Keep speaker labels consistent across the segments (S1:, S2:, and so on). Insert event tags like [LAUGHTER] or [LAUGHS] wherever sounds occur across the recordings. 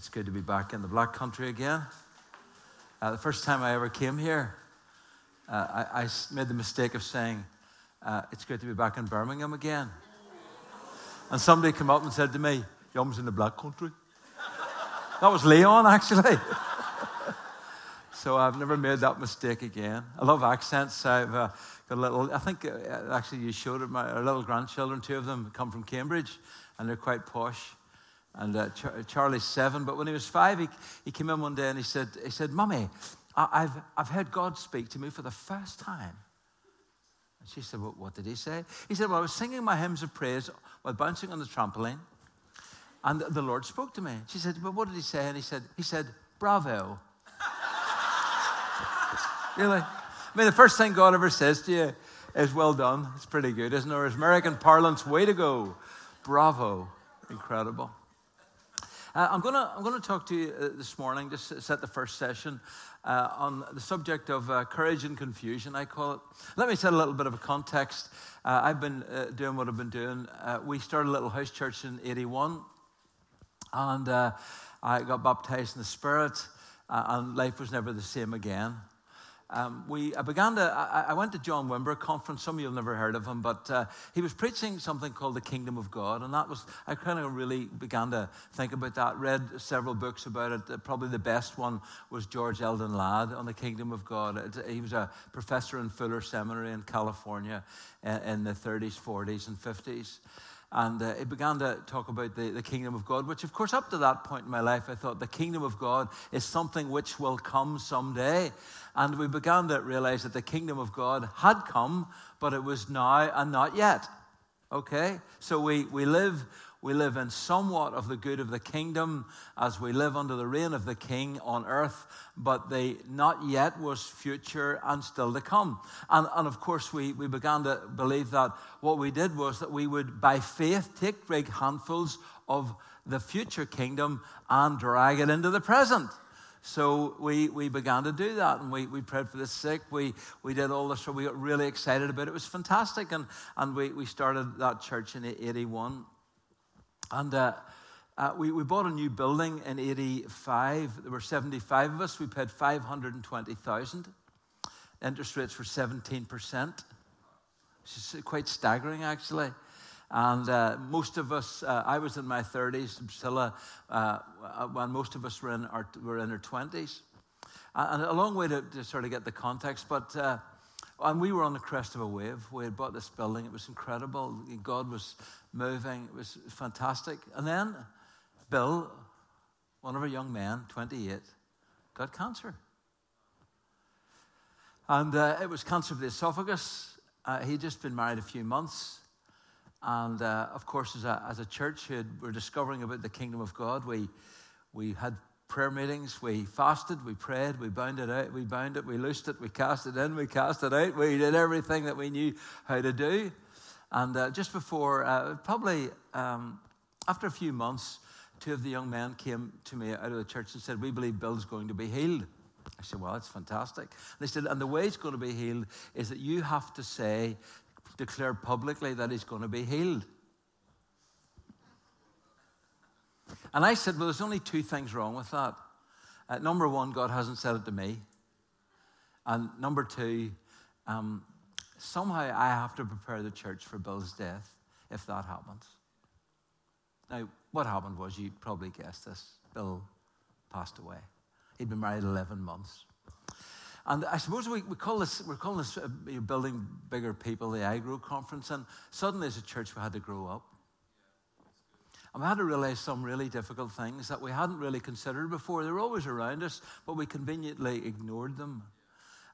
S1: It's good to be back in the Black Country again. Uh, the first time I ever came here, uh, I, I, made the mistake of saying, uh, It's good to be back in Birmingham again. And somebody came up and said to me, Yum's in the Black Country. That was Leon, actually. [LAUGHS] so I've never made that mistake again. I love accents. I've uh, got a little, I think uh, actually you showed it, my little grandchildren, two of them come from Cambridge, and they're quite posh and uh, Char- Charlie's seven. But when he was five, he, he came in one day and he said, he said, Mummy, I- have I've heard God speak to me for the first time. And she said, well, What did he say? He said, Well, I was singing my hymns of praise while bouncing on the trampoline, and the Lord spoke to me. She said, But what did he say? And he said, He said, Bravo. [LAUGHS] really? I mean, the first thing God ever says to you is, Well done. It's pretty good, isn't it? Or American parlance, way to go. Bravo. Incredible. Uh, I'm going to I'm gonna talk to you uh, this morning, just set the first session, uh, on the subject of uh, courage and confusion, I call it. Let me set a little bit of a context. Uh, I've been uh, doing what I've been doing. we started a little house church in 81, and I got baptized in the Spirit, and life was never the same again. Um, we, I began to, I, I, went to John Wimber conference. Some of you have never heard of him, but uh, he was preaching something called the Kingdom of God, and that was I kind of really began to think about that. Read several books about it. Probably the best one was George Eldon Ladd on the Kingdom of God. It, he was a professor in Fuller Seminary in California uh, in the 30s, 40s, and 50s. And uh, it began to talk about the, the kingdom of God, which, of course, up to that point in my life, I thought the kingdom of God is something which will come someday. And we began to realize that the kingdom of God had come, but it was now and not yet. Okay? So we, we live. We live in somewhat of the good of the kingdom as we live under the reign of the king on earth, but the not yet was future and still to come. And, and of course, we, we began to believe that what we did was that we would, by faith, take big handfuls of the future kingdom and drag it into the present. So we, we began to do that and we, we prayed for the sick. We, we did all this. So we got really excited about it. It was fantastic. And, and we, we started that church in 81. And uh, uh, we, we bought a new building in 85. There were 75 of us. We paid 520,000. Interest rates were 17%. It's quite staggering, actually. And uh, most of us, uh, I was in my 30s, Priscilla, uh, when most of us were in our, were in our 20s. And a long way to, to sort of get the context, but uh, and we were on the crest of a wave. We had bought this building. It was incredible. God was moving. It was fantastic. And then Bill, one of our young men, 28, got cancer. And uh, it was cancer of the esophagus. Uh, he'd just been married a few months. And uh, of course, as a, as a church who were discovering about the kingdom of God, we, we had prayer meetings, we fasted, we prayed, we bound it out, we bound it, we loosed it, we cast it in, we cast it out. We did everything that we knew how to do. And uh, just before, uh, probably um, after a few months, two of the young men came to me out of the church and said, We believe Bill's going to be healed. I said, Well, that's fantastic. And they said, And the way he's going to be healed is that you have to say, declare publicly that he's going to be healed. And I said, Well, there's only two things wrong with that. Uh, number one, God hasn't said it to me. And number two, um, somehow I have to prepare the church for Bill's death if that happens. Now, what happened was, you probably guessed this Bill passed away. He'd been married 11 months. And I suppose we, we call this, we're calling this uh, building bigger people, the iGrow conference. And suddenly as a church, we had to grow up. We had to realize some really difficult things that we hadn't really considered before. They were always around us, but we conveniently ignored them.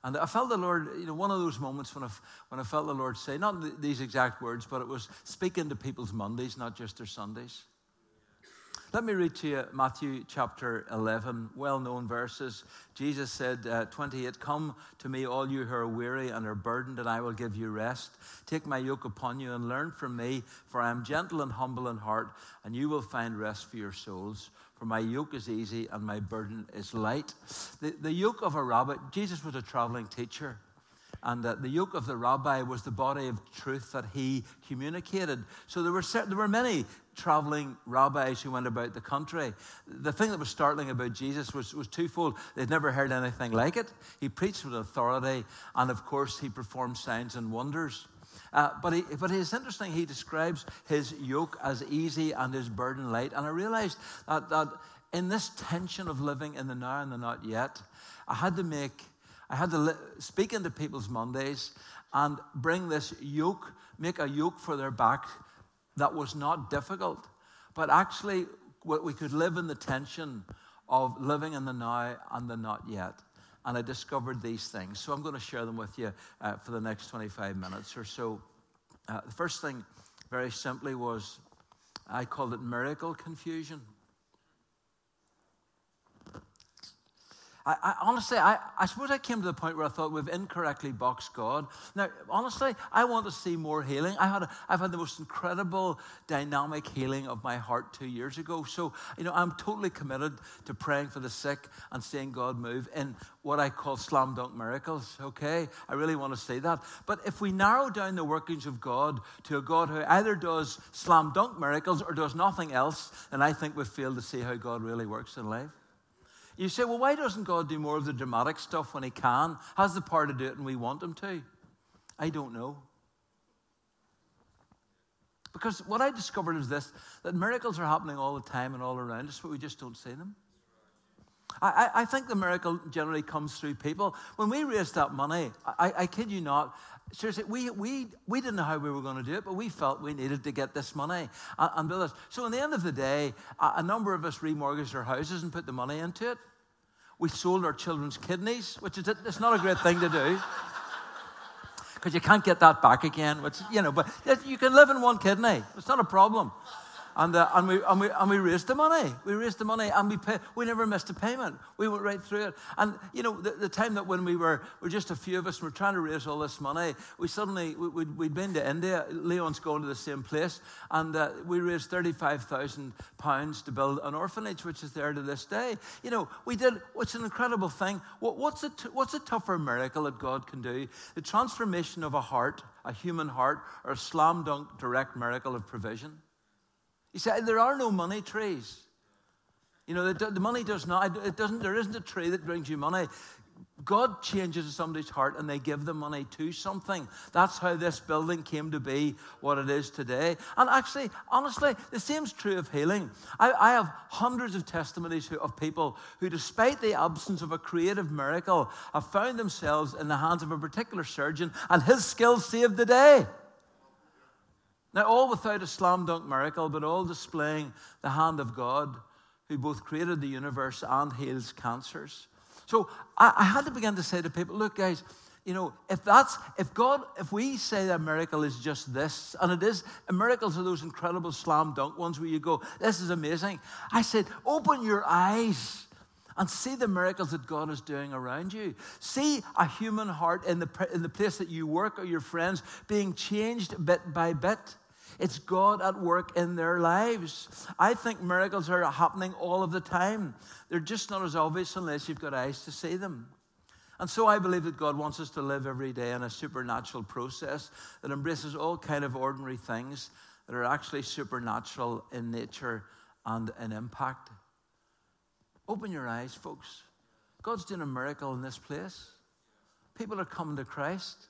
S1: And I felt the Lord, you know, one of those moments when I, when I felt the Lord say, not these exact words, but it was speaking to people's Mondays, not just their Sundays. Let me read to you Matthew chapter 11, well known verses. Jesus said, uh, 28, Come to me, all you who are weary and are burdened, and I will give you rest. Take my yoke upon you and learn from me, for I am gentle and humble in heart, and you will find rest for your souls. For my yoke is easy and my burden is light. The, the yoke of a rabbit, Jesus was a traveling teacher. And uh, the yoke of the rabbi was the body of truth that he communicated. So there were, there were many traveling rabbis who went about the country. The thing that was startling about Jesus was, was twofold. They'd never heard anything like it. He preached with authority, and of course, he performed signs and wonders. Uh, but, he, but it's interesting, he describes his yoke as easy and his burden light. And I realized that, that in this tension of living in the now and the not yet, I had to make, I had to speak into people's Mondays and bring this yoke, make a yoke for their back that was not difficult, but actually we could live in the tension of living in the now and the not yet. And I discovered these things. So I'm going to share them with you uh, for the next 25 minutes or so. Uh, the first thing, very simply, was I called it miracle confusion. I, I, honestly, I, I suppose I came to the point where I thought we've incorrectly boxed God. Now, honestly, I want to see more healing. I had a, I've had the most incredible dynamic healing of my heart two years ago. So, you know, I'm totally committed to praying for the sick and seeing God move in what I call slam dunk miracles, okay? I really want to see that. But if we narrow down the workings of God to a God who either does slam dunk miracles or does nothing else, then I think we've failed to see how God really works in life. You say, well, why doesn't God do more of the dramatic stuff when He can? Has the power to do it and we want Him to? I don't know. Because what I discovered is this that miracles are happening all the time and all around us, but we just don't see them. I, I, think the miracle generally comes through people. When we raised that money, I, I kid you not, seriously, we, we, we didn't know how we were going to do it, but we felt we needed to get this money and, and build this. So, in the end of the day, a, a number of us remortgaged our houses and put the money into it. We sold our children's kidneys, which is it's not a great thing to do. [LAUGHS] Because you can't get that back again, which, you know, but you can live in one kidney. It's not a problem. And, uh, and, we, and, we, and we raised the money. We raised the money and we, pay, we never missed a payment. We went right through it. And, you know, the, the time that when we were, were just a few of us and we're trying to raise all this money, we suddenly, we, we'd, we'd been to India. Leon's going to the same place. And uh, we raised £35,000 to build an orphanage, which is there to this day. You know, we did, it's an incredible thing. What, what's, a t- what's a tougher miracle that God can do? The transformation of a heart, a human heart, or a slam dunk direct miracle of provision. He said, There are no money trees. You know, the, the money does not, it doesn't, there isn't a tree that brings you money. God changes somebody's heart and they give the money to something. That's how this building came to be what it is today. And actually, honestly, the same is true of healing. I, I have hundreds of testimonies of people who, despite the absence of a creative miracle, have found themselves in the hands of a particular surgeon and his skills saved the day. Now, all without a slam dunk miracle, but all displaying the hand of God who both created the universe and heals cancers. So I, I, had to begin to say to people, look, guys, you know, if that's, if God, if we say that miracle is just this, and it is, miracles are those incredible slam dunk ones where you go, this is amazing. I said, open your eyes and see the miracles that God is doing around you. See a human heart in the, in the place that you work or your friends being changed bit by bit. It's God at work in their lives. I think miracles are happening all of the time. They're just not as obvious unless you've got eyes to see them. And so I believe that God wants us to live every day in a supernatural process that embraces all kind of ordinary things that are actually supernatural in nature and in impact. Open your eyes, folks. God's doing a miracle in this place. People are coming to Christ.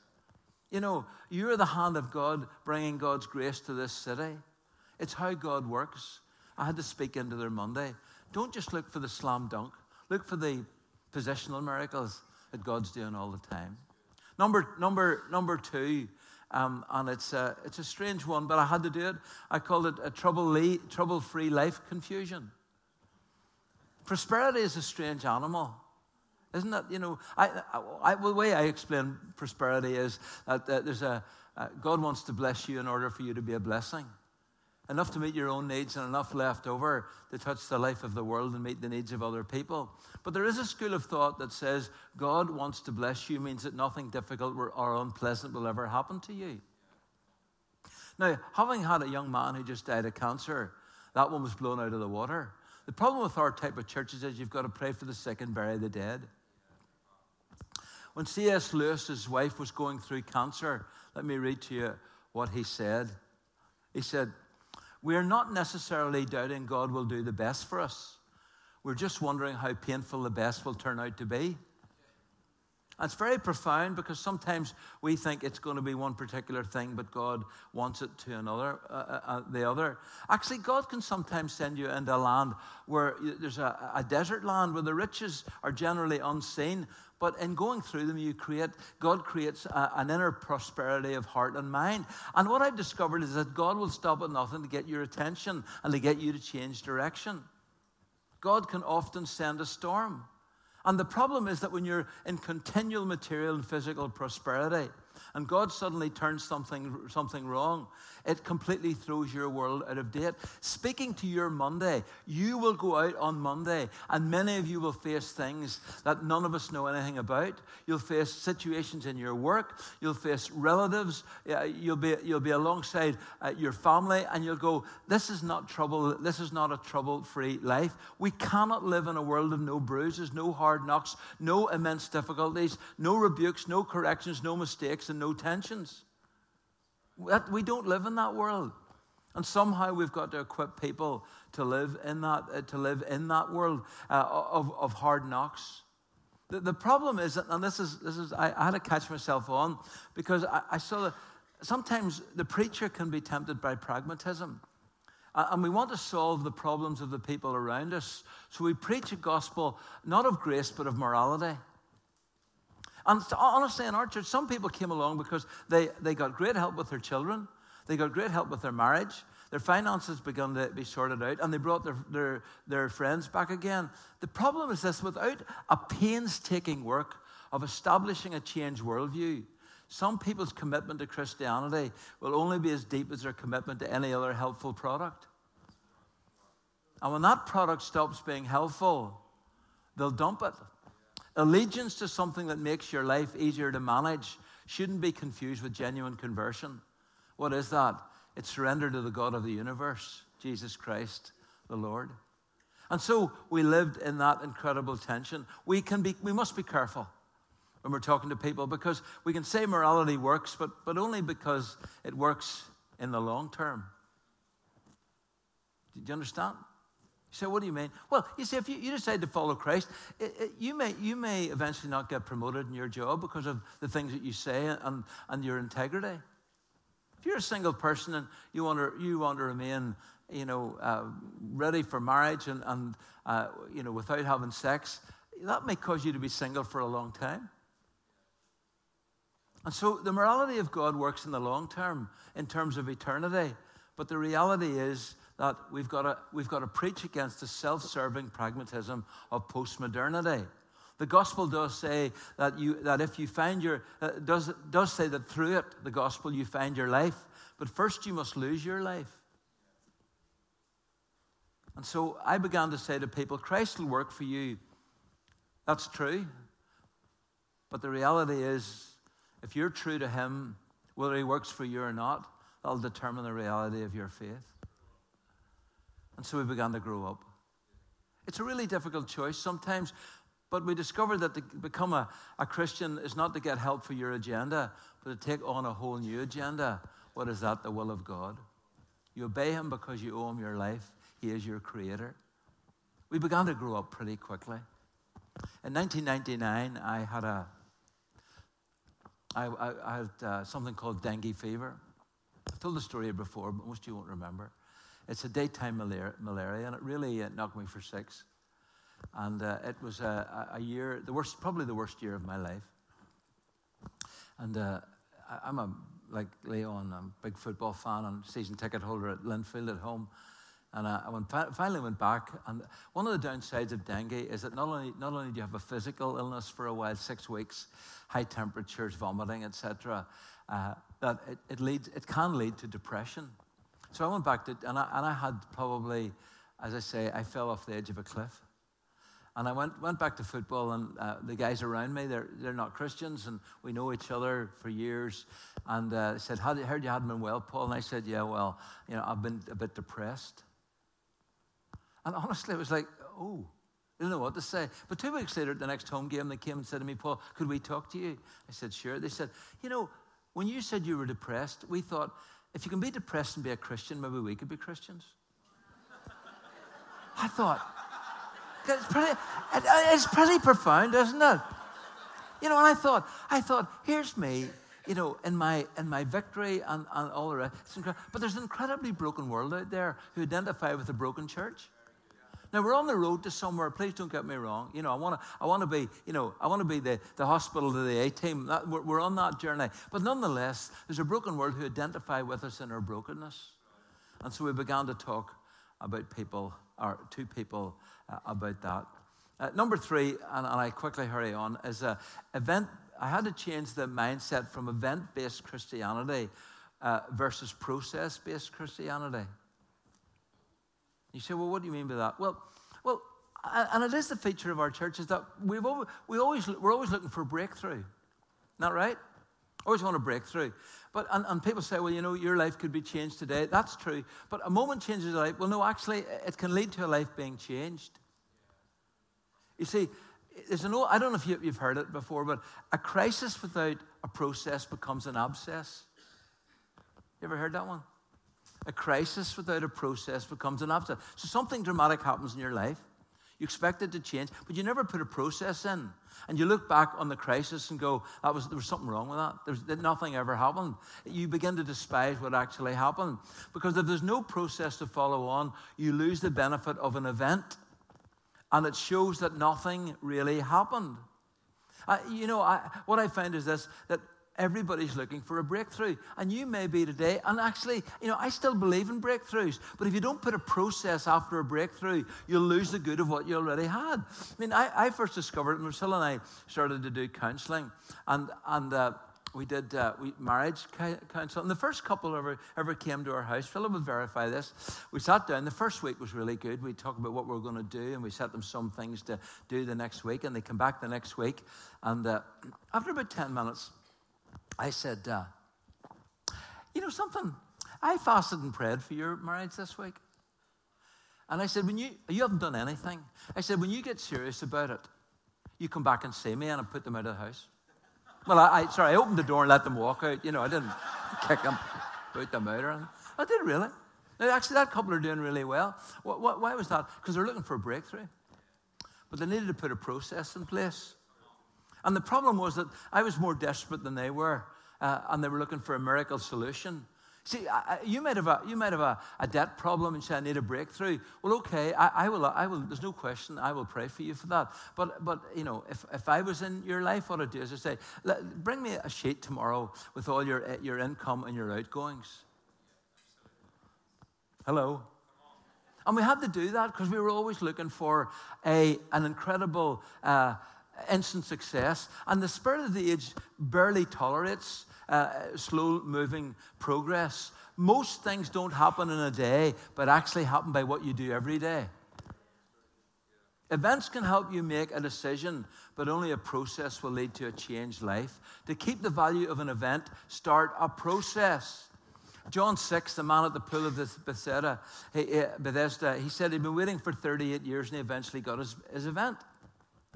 S1: You know, you're the hand of God bringing God's grace to this city. It's how God works. I had to speak into their Monday. Don't just look for the slam dunk, look for the positional miracles that God's doing all the time. Number, number, number two, um, and it's a, it's a strange one, but I had to do it. I called it a trouble-free life confusion. Prosperity is a strange animal. Isn't that, you know, I, I, the way I explain prosperity is that, that there's a, uh, God wants to bless you in order for you to be a blessing. Enough to meet your own needs and enough left over to touch the life of the world and meet the needs of other people. But there is a school of thought that says God wants to bless you means that nothing difficult or unpleasant will ever happen to you. Now, having had a young man who just died of cancer, that one was blown out of the water. The problem with our type of churches is you've got to pray for the sick and bury the dead. When C.S. Lewis's wife was going through cancer, let me read to you what he said. He said, We are not necessarily doubting God will do the best for us. We're just wondering how painful the best will turn out to be. It's very profound because sometimes we think it's going to be one particular thing, but God wants it to another, uh, uh, uh the other. Actually, God can sometimes send you into a land where there's a, a desert land where the riches are generally unseen, but in going through them, you create, God creates a, an inner prosperity of heart and mind. And what I've discovered is that God will stop at nothing to get your attention and to get you to change direction. God can often send a storm. And the problem is that when you're in continual material and physical prosperity, and God suddenly turns something, something wrong, it completely throws your world out of date. Speaking to your Monday, you will go out on Monday, and many of you will face things that none of us know anything about. You'll face situations in your work, you'll face relatives, you'll be, you'll be alongside uh, your family, and you'll go, This is not trouble, this is not a trouble free life. We cannot live in a world of no bruises, no hard knocks, no immense difficulties, no rebukes, no corrections, no mistakes, and no tensions. We don't live in that world. And somehow we've got to equip people to live in that, uh, to live in that world uh, of, of hard knocks. The, the problem is, and this is, this is I, I had to catch myself on because I, I saw that sometimes the preacher can be tempted by pragmatism. And we want to solve the problems of the people around us. So we preach a gospel not of grace, but of morality. And honestly, in our church, some people came along because they, they got great help with their children, they got great help with their marriage, their finances began to be sorted out, and they brought their, their, their friends back again. The problem is this without a painstaking work of establishing a changed worldview, some people's commitment to Christianity will only be as deep as their commitment to any other helpful product. And when that product stops being helpful, they'll dump it. Allegiance to something that makes your life easier to manage shouldn't be confused with genuine conversion. What is that? It's surrender to the God of the universe, Jesus Christ, the Lord. And so we lived in that incredible tension. We, can be, we must be careful when we're talking to people because we can say morality works, but, but only because it works in the long term. Did you understand? Say, what do you mean? Well, you see, if you, you decide to follow Christ, it, it, you, may, you may eventually not get promoted in your job because of the things that you say and, and your integrity. If you're a single person and you want to, you want to remain, you know, uh, ready for marriage and, and uh, you know, without having sex, that may cause you to be single for a long time. And so the morality of God works in the long term, in terms of eternity. But the reality is that we've got to, we've got to preach against the self serving pragmatism of postmodernity. The gospel does say that, you, that if you find your, uh, does, does say that through it, the gospel, you find your life. But first, you must lose your life. And so I began to say to people, Christ will work for you. That's true. But the reality is, if you're true to Him, whether He works for you or not, that'll determine the reality of your faith. And so we began to grow up. It's a really difficult choice sometimes, but we discovered that to become a, a Christian is not to get help for your agenda, but to take on a whole new agenda. What is that? The will of God. You obey Him because you owe Him your life, He is your creator. We began to grow up pretty quickly. In 1999, I had a I, I, I had uh, something called dengue fever. I've told the story before, but most of you won't remember. It's a daytime malaria, and it really uh, knocked me for six. And uh, it was a, a, year, the worst, probably the worst year of my life. And uh, I, am a, like Leon, I'm a big football fan and season ticket holder at Linfield at home. And I went, finally went back. And one of the downsides of dengue is that not only, not only do you have a physical illness for a while, six weeks, high temperatures, vomiting, etc., uh, that it, it, leads, it can lead to depression. So I went back to, and I, and I had probably, as I say, I fell off the edge of a cliff. And I went, went back to football, and uh, the guys around me, they're, they're not Christians, and we know each other for years. And uh, they said, did, heard you hadn't been well, Paul. And I said, Yeah, well, you know, I've been a bit depressed. And honestly, it was like, Oh, They didn't know what to say. But two weeks later, at the next home game, they came and said to me, Paul, could we talk to you? I said, sure. They said, you know, when you said you were depressed, we thought, if you can be depressed and be a Christian, maybe we could be Christians. I thought, it's pretty, it's pretty profound, isn't it? You know, and I thought, I thought, here's me, you know, in my in my victory and, and all the rest. But there's an incredibly broken world out there who identify with a broken church. Now we're on the road to somewhere. Please don't get me wrong. You know, I want to, I want to be, you know, I want to be the, the hospital to the A team. We're, we're on that journey. But nonetheless, there's a broken world who identify with us in our brokenness, and so we began to talk about people, or two people, uh, about that. Uh, number three, and, and, I quickly hurry on, is a event. I had to change the mindset from event-based Christianity uh, versus process-based Christianity. You say, well, what do you mean by that? Well, well, and it is the feature of our church is that we've always, we always, we're always looking for a breakthrough. Not right? Always want a breakthrough. But, and, and people say, well, you know, your life could be changed today. That's true. But a moment changes a life. Well, no, actually, it can lead to a life being changed. You see, there's an old, I don't know if you, you've heard it before, but a crisis without a process becomes an abscess. You ever heard that one? A crisis without a process becomes an abscess. So something dramatic happens in your life. You expect it to change, but you never put a process in. And you look back on the crisis and go, that was, there was something wrong with that. There's, nothing ever happened. You begin to despise what actually happened. Because if there's no process to follow on, you lose the benefit of an event. And it shows that nothing really happened. Uh, you know, I, what I find is this that Everybody's looking for a breakthrough. And you may be today. And actually, you know, I still believe in breakthroughs. But if you don't put a process after a breakthrough, you'll lose the good of what you already had. I mean, I, I first discovered it, Marcella and I started to do counseling. And, and uh, we did uh, we, marriage counsel. And the first couple ever, ever came to our house. Philip would verify this. We sat down. The first week was really good. We talked about what we were going to do, and we set them some things to do the next week. And they come back the next week. And uh, [CLEARS THROAT] after about 10 minutes, I said, uh, You know something? I fasted and prayed for your marriage this week. And I said, when you, you haven't done anything. I said, when you get serious about it, you come back and see me and I put them out of the house. Well, I, I sorry, I opened the door and let them walk out. You know, I didn't [LAUGHS] kick them, put them out or anything. I did really. Now, actually, that couple are doing really well. Why was that? Because they're looking for a breakthrough. But they needed to put a process in place. And the problem was that I was more desperate than they were, uh, and they were looking for a miracle solution. See, I, you might have, a, you might have a, a, debt problem and say, I need a breakthrough. Well, okay, I, I, will, I will, there's no question, I will pray for you for that. But, but you know, if, if I was in your life, what I'd do is I'd say, bring me a sheet tomorrow with all your, your income and your outgoings. Hello? And we had to do that because we were always looking for a, an incredible uh, instant success. And the spirit of the age barely tolerates uh, slow moving progress. Most things don't happen in a day, but actually happen by what you do every day. Events can help you make a decision, but only a process will lead to a changed life. To keep the value of an event, start a process. John 6, the man at the pool of Bethesda, he, Bethesda, he said he'd been waiting for 38 years and he eventually got his, his event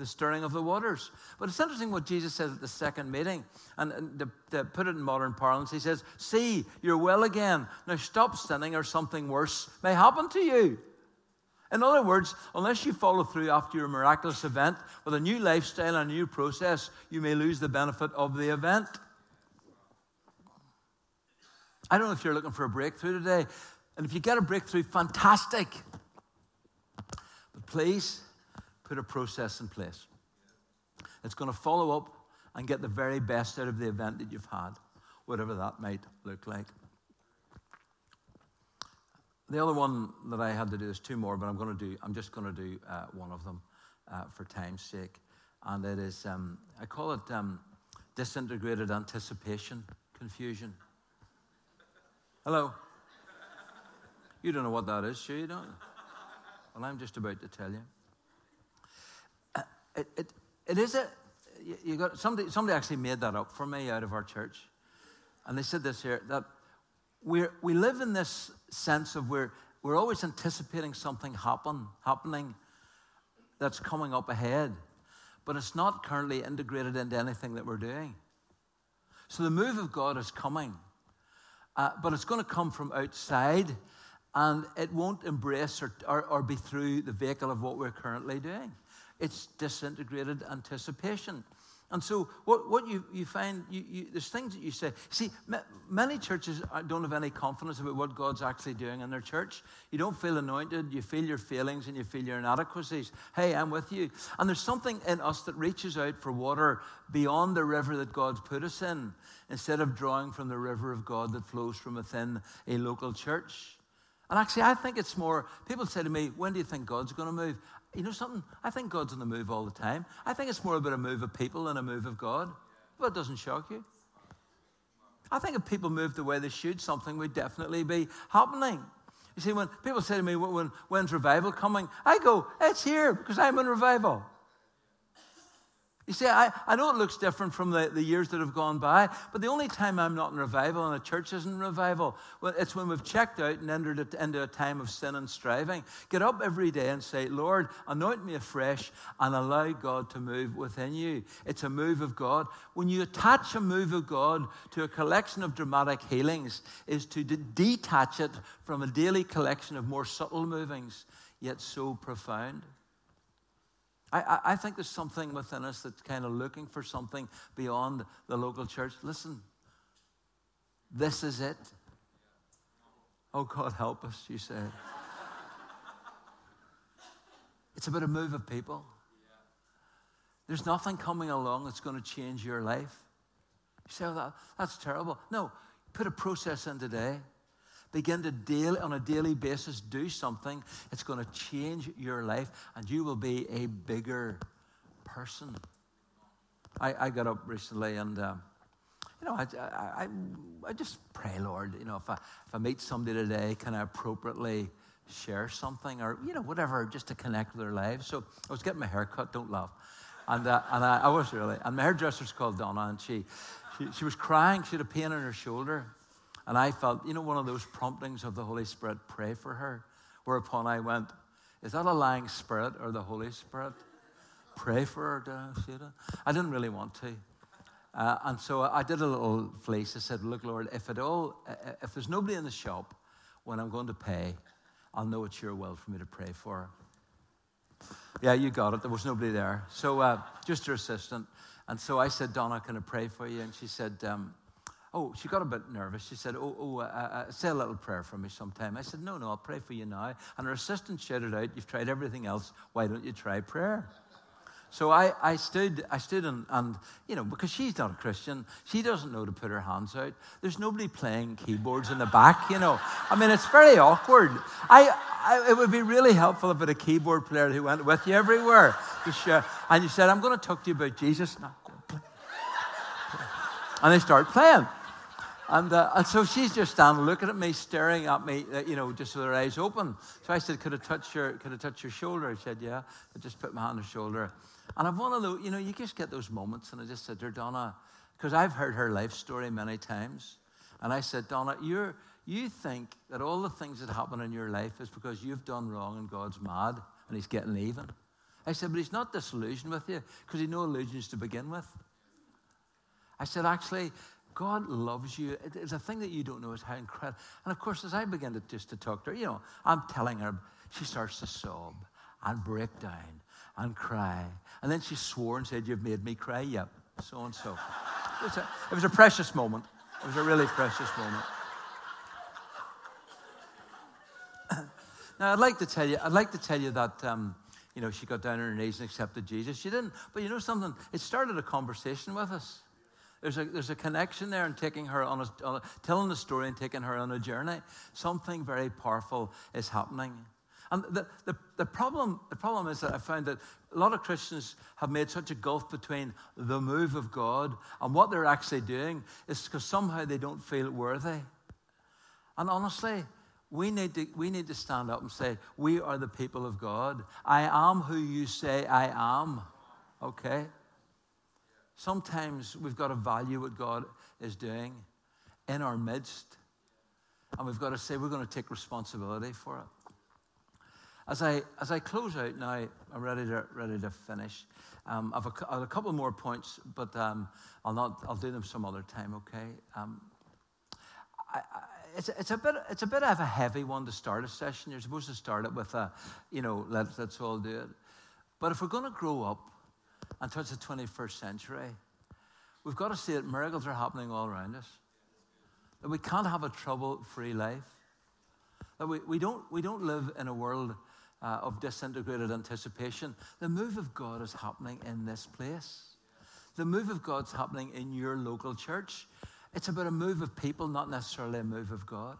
S1: the stirring of the waters. But it's interesting what Jesus says at the second meeting. And, and to, to, put it in modern parlance, he says, See, you're well again. Now stop sinning, or something worse may happen to you. In other words, unless you follow through after your miraculous event with a new lifestyle and a new process, you may lose the benefit of the event. I don't know if you're looking for a breakthrough today. And if you get a breakthrough, fantastic. But please, put a process in place. It's going to follow up and get the very best out of the event that you've had, whatever that might look like. The other one that I had to do is two more, but I'm going to do. I'm just going to do uh, one of them uh, for time's sake, and it is. Um, I call it um, disintegrated anticipation confusion. Hello. You don't know what that is, sure you don't. Well, I'm just about to tell you it, it, it is a, you got, somebody, somebody actually made that up for me out of our church. And they said this here that we we live in this sense of we're, we're always anticipating something happen, happening. that's coming up ahead, but it's not currently integrated into anything that we're doing. So the move of God is coming, uh, but it's going to come from outside and it won't embrace or, or, or be through the vehicle of what we're currently doing. It's disintegrated anticipation. And so, what, what you, you find, you, you, there's things that you say. See, many churches don't have any confidence about what God's actually doing in their church. You don't feel anointed, you feel your feelings and you feel your inadequacies. Hey, I'm with you. And there's something in us that reaches out for water beyond the river that God's put us in, instead of drawing from the river of God that flows from within a local church. And actually, I think it's more, people say to me, when do you think God's going to move? You know something? I think God's on the move all the time. I think it's more about a move of people than a move of God. Well, it doesn't shock you. I think if people moved the way they should, something would definitely be happening. You see, when people say to me, when, when's revival coming? I go, it's here because I'm in revival. You see, I, I know it looks different from the, the years that have gone by, but the only time I'm not in revival and a church isn't in revival, well, it's when we've checked out and entered it into a time of sin and striving. Get up every day and say, Lord, anoint me afresh and allow God to move within you. It's a move of God. When you attach a move of God to a collection of dramatic healings, is to de- detach it from a daily collection of more subtle movings, yet so profound. I, I, think there's something within us that's kind of looking for something beyond the local church. Listen, this is it. Oh, God, help us, you said. It's about a move of people. There's nothing coming along that's going to change your life. You say, oh, that, that's terrible. No, put a process in today. Begin to daily, on a daily basis, do something. It's going to change your life, and you will be a bigger person. I, I got up recently, and uh, you know, I, I, I, just pray, Lord, you know, if I, if I meet somebody today, can I appropriately share something or, you know, whatever, just to connect with their lives? So I was getting my hair cut, don't laugh. And, uh, and I, I was really, and my hairdresser's called Donna, and she, she, she was crying. She had a pain in her shoulder. And I felt, you know, one of those promptings of the Holy Spirit, pray for her. Whereupon I went, is that a lying spirit or the Holy Spirit? Pray for her, Sheila. I didn't really want to. Uh, and so I did a little fleece. I said, look, Lord, if, it all, if there's nobody in the shop when I'm going to pay, I'll know it's your will for me to pray for her. Yeah, you got it. There was nobody there. So uh, just her assistant. And so I said, Donna, can I pray for you? And she said, um, Oh, she got a bit nervous. She said, Oh, oh uh, uh, say a little prayer for me sometime. I said, No, no, I'll pray for you now. And her assistant shouted out, You've tried everything else. Why don't you try prayer? So I, I stood, I stood and, and, you know, because she's not a Christian, she doesn't know to put her hands out. There's nobody playing keyboards in the back, you know. I mean, it's very awkward. I, I it would be really helpful if it a keyboard player who went with you everywhere. And you said, I'm going to talk to you about Jesus. No, and they start playing. And, uh, and so she's just standing looking at me, staring at me, uh, you know, just with her eyes open. So I said, Could I touch your, could I touch your shoulder? She said, Yeah. I just put my hand on her shoulder. And I've one of those, you know, you just get those moments. And I just said to Donna, because I've heard her life story many times. And I said, Donna, you're, you think that all the things that happen in your life is because you've done wrong and God's mad and he's getting even. I said, but he's not disillusioned with you because he no illusions to begin with. I said, actually, God loves you. It's a thing that you don't know is how incredible. And of course, as I begin to just to talk to her, you know, I'm telling her, she starts to sob and break down and cry. And then she swore and said, You've made me cry. Yep, so and so. It was a precious moment. It was a really precious moment. [COUGHS] now, I'd like to tell you, I'd like to tell you that, um, you know, she got down on her knees and accepted Jesus. She didn't, but you know something? It started a conversation with us. There's a, there's a connection there in taking her on, a, on a, telling the story and taking her on a journey. Something very powerful is happening. And the, the, the, problem, the problem is that I found that a lot of Christians have made such a gulf between the move of God and what they're actually doing is because somehow they don't feel worthy. And honestly, we need, to, we need to stand up and say, We are the people of God. I am who you say I am. Okay? Sometimes we've got to value what God is doing in our midst, and we've got to say we're going to take responsibility for it. As I, as I close out now, I'm ready to, ready to finish. Um, I've, a, I have a couple more points, but um, I'll, not, I'll do them some other time, okay? Um, I, I, it's, it's, a bit, it's a bit of a heavy one to start a session. You're supposed to start it with a, you know, let's, let's all do it. But if we're going to grow up and touch the 21st century, we've got to see that miracles are happening all around us. That we can't have a trouble free life. That we, we, don't, we don't live in a world uh, of disintegrated anticipation. The move of God is happening in this place. The move of God's happening in your local church. It's about a move of people, not necessarily a move of God.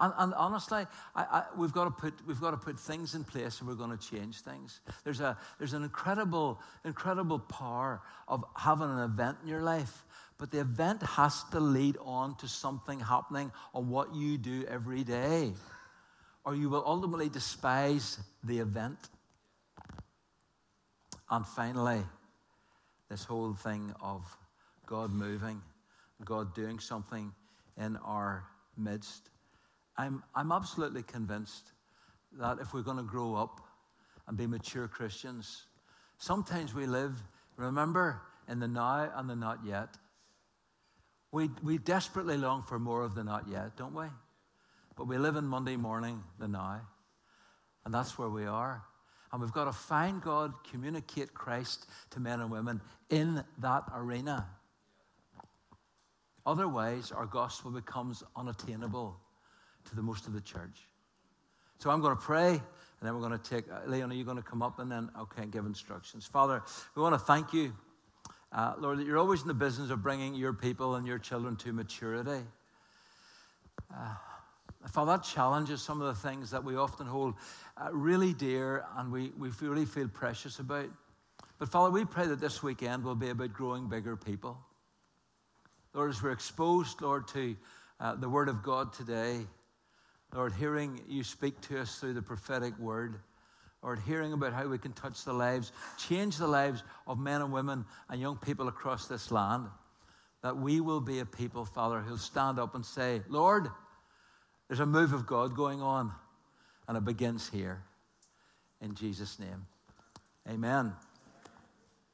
S1: And, and honestly, I, I, we've, got to put, we've got to put things in place and we're going to change things. There's, a, there's an incredible, incredible power of having an event in your life, but the event has to lead on to something happening on what you do every day, or you will ultimately despise the event. And finally, this whole thing of God moving, God doing something in our midst. I'm, I'm absolutely convinced that if we're going to grow up and be mature Christians, sometimes we live, remember, in the now and the not yet. We, we desperately long for more of the not yet, don't we? But we live in Monday morning, the now. And that's where we are. And we've got to find God, communicate Christ to men and women in that arena. Otherwise, our gospel becomes unattainable to the most of the church. So I'm going to pray, and then we're going to take, uh, Leon, are you going to come up and then, okay, give instructions. Father, we want to thank you, uh, Lord, that you're always in the business of bringing your people and your children to maturity. Uh, Father, that challenges some of the things that we often hold uh, really dear and we, we really feel precious about. But Father, we pray that this weekend will be about growing bigger people. Lord, as we're exposed, Lord, to uh, the Word of God today, Lord, hearing you speak to us through the prophetic word, Lord, hearing about how we can touch the lives, change the lives of men and women and young people across this land, that we will be a people, Father, who'll stand up and say, Lord, there's a move of God going on, and it begins here. In Jesus' name, amen.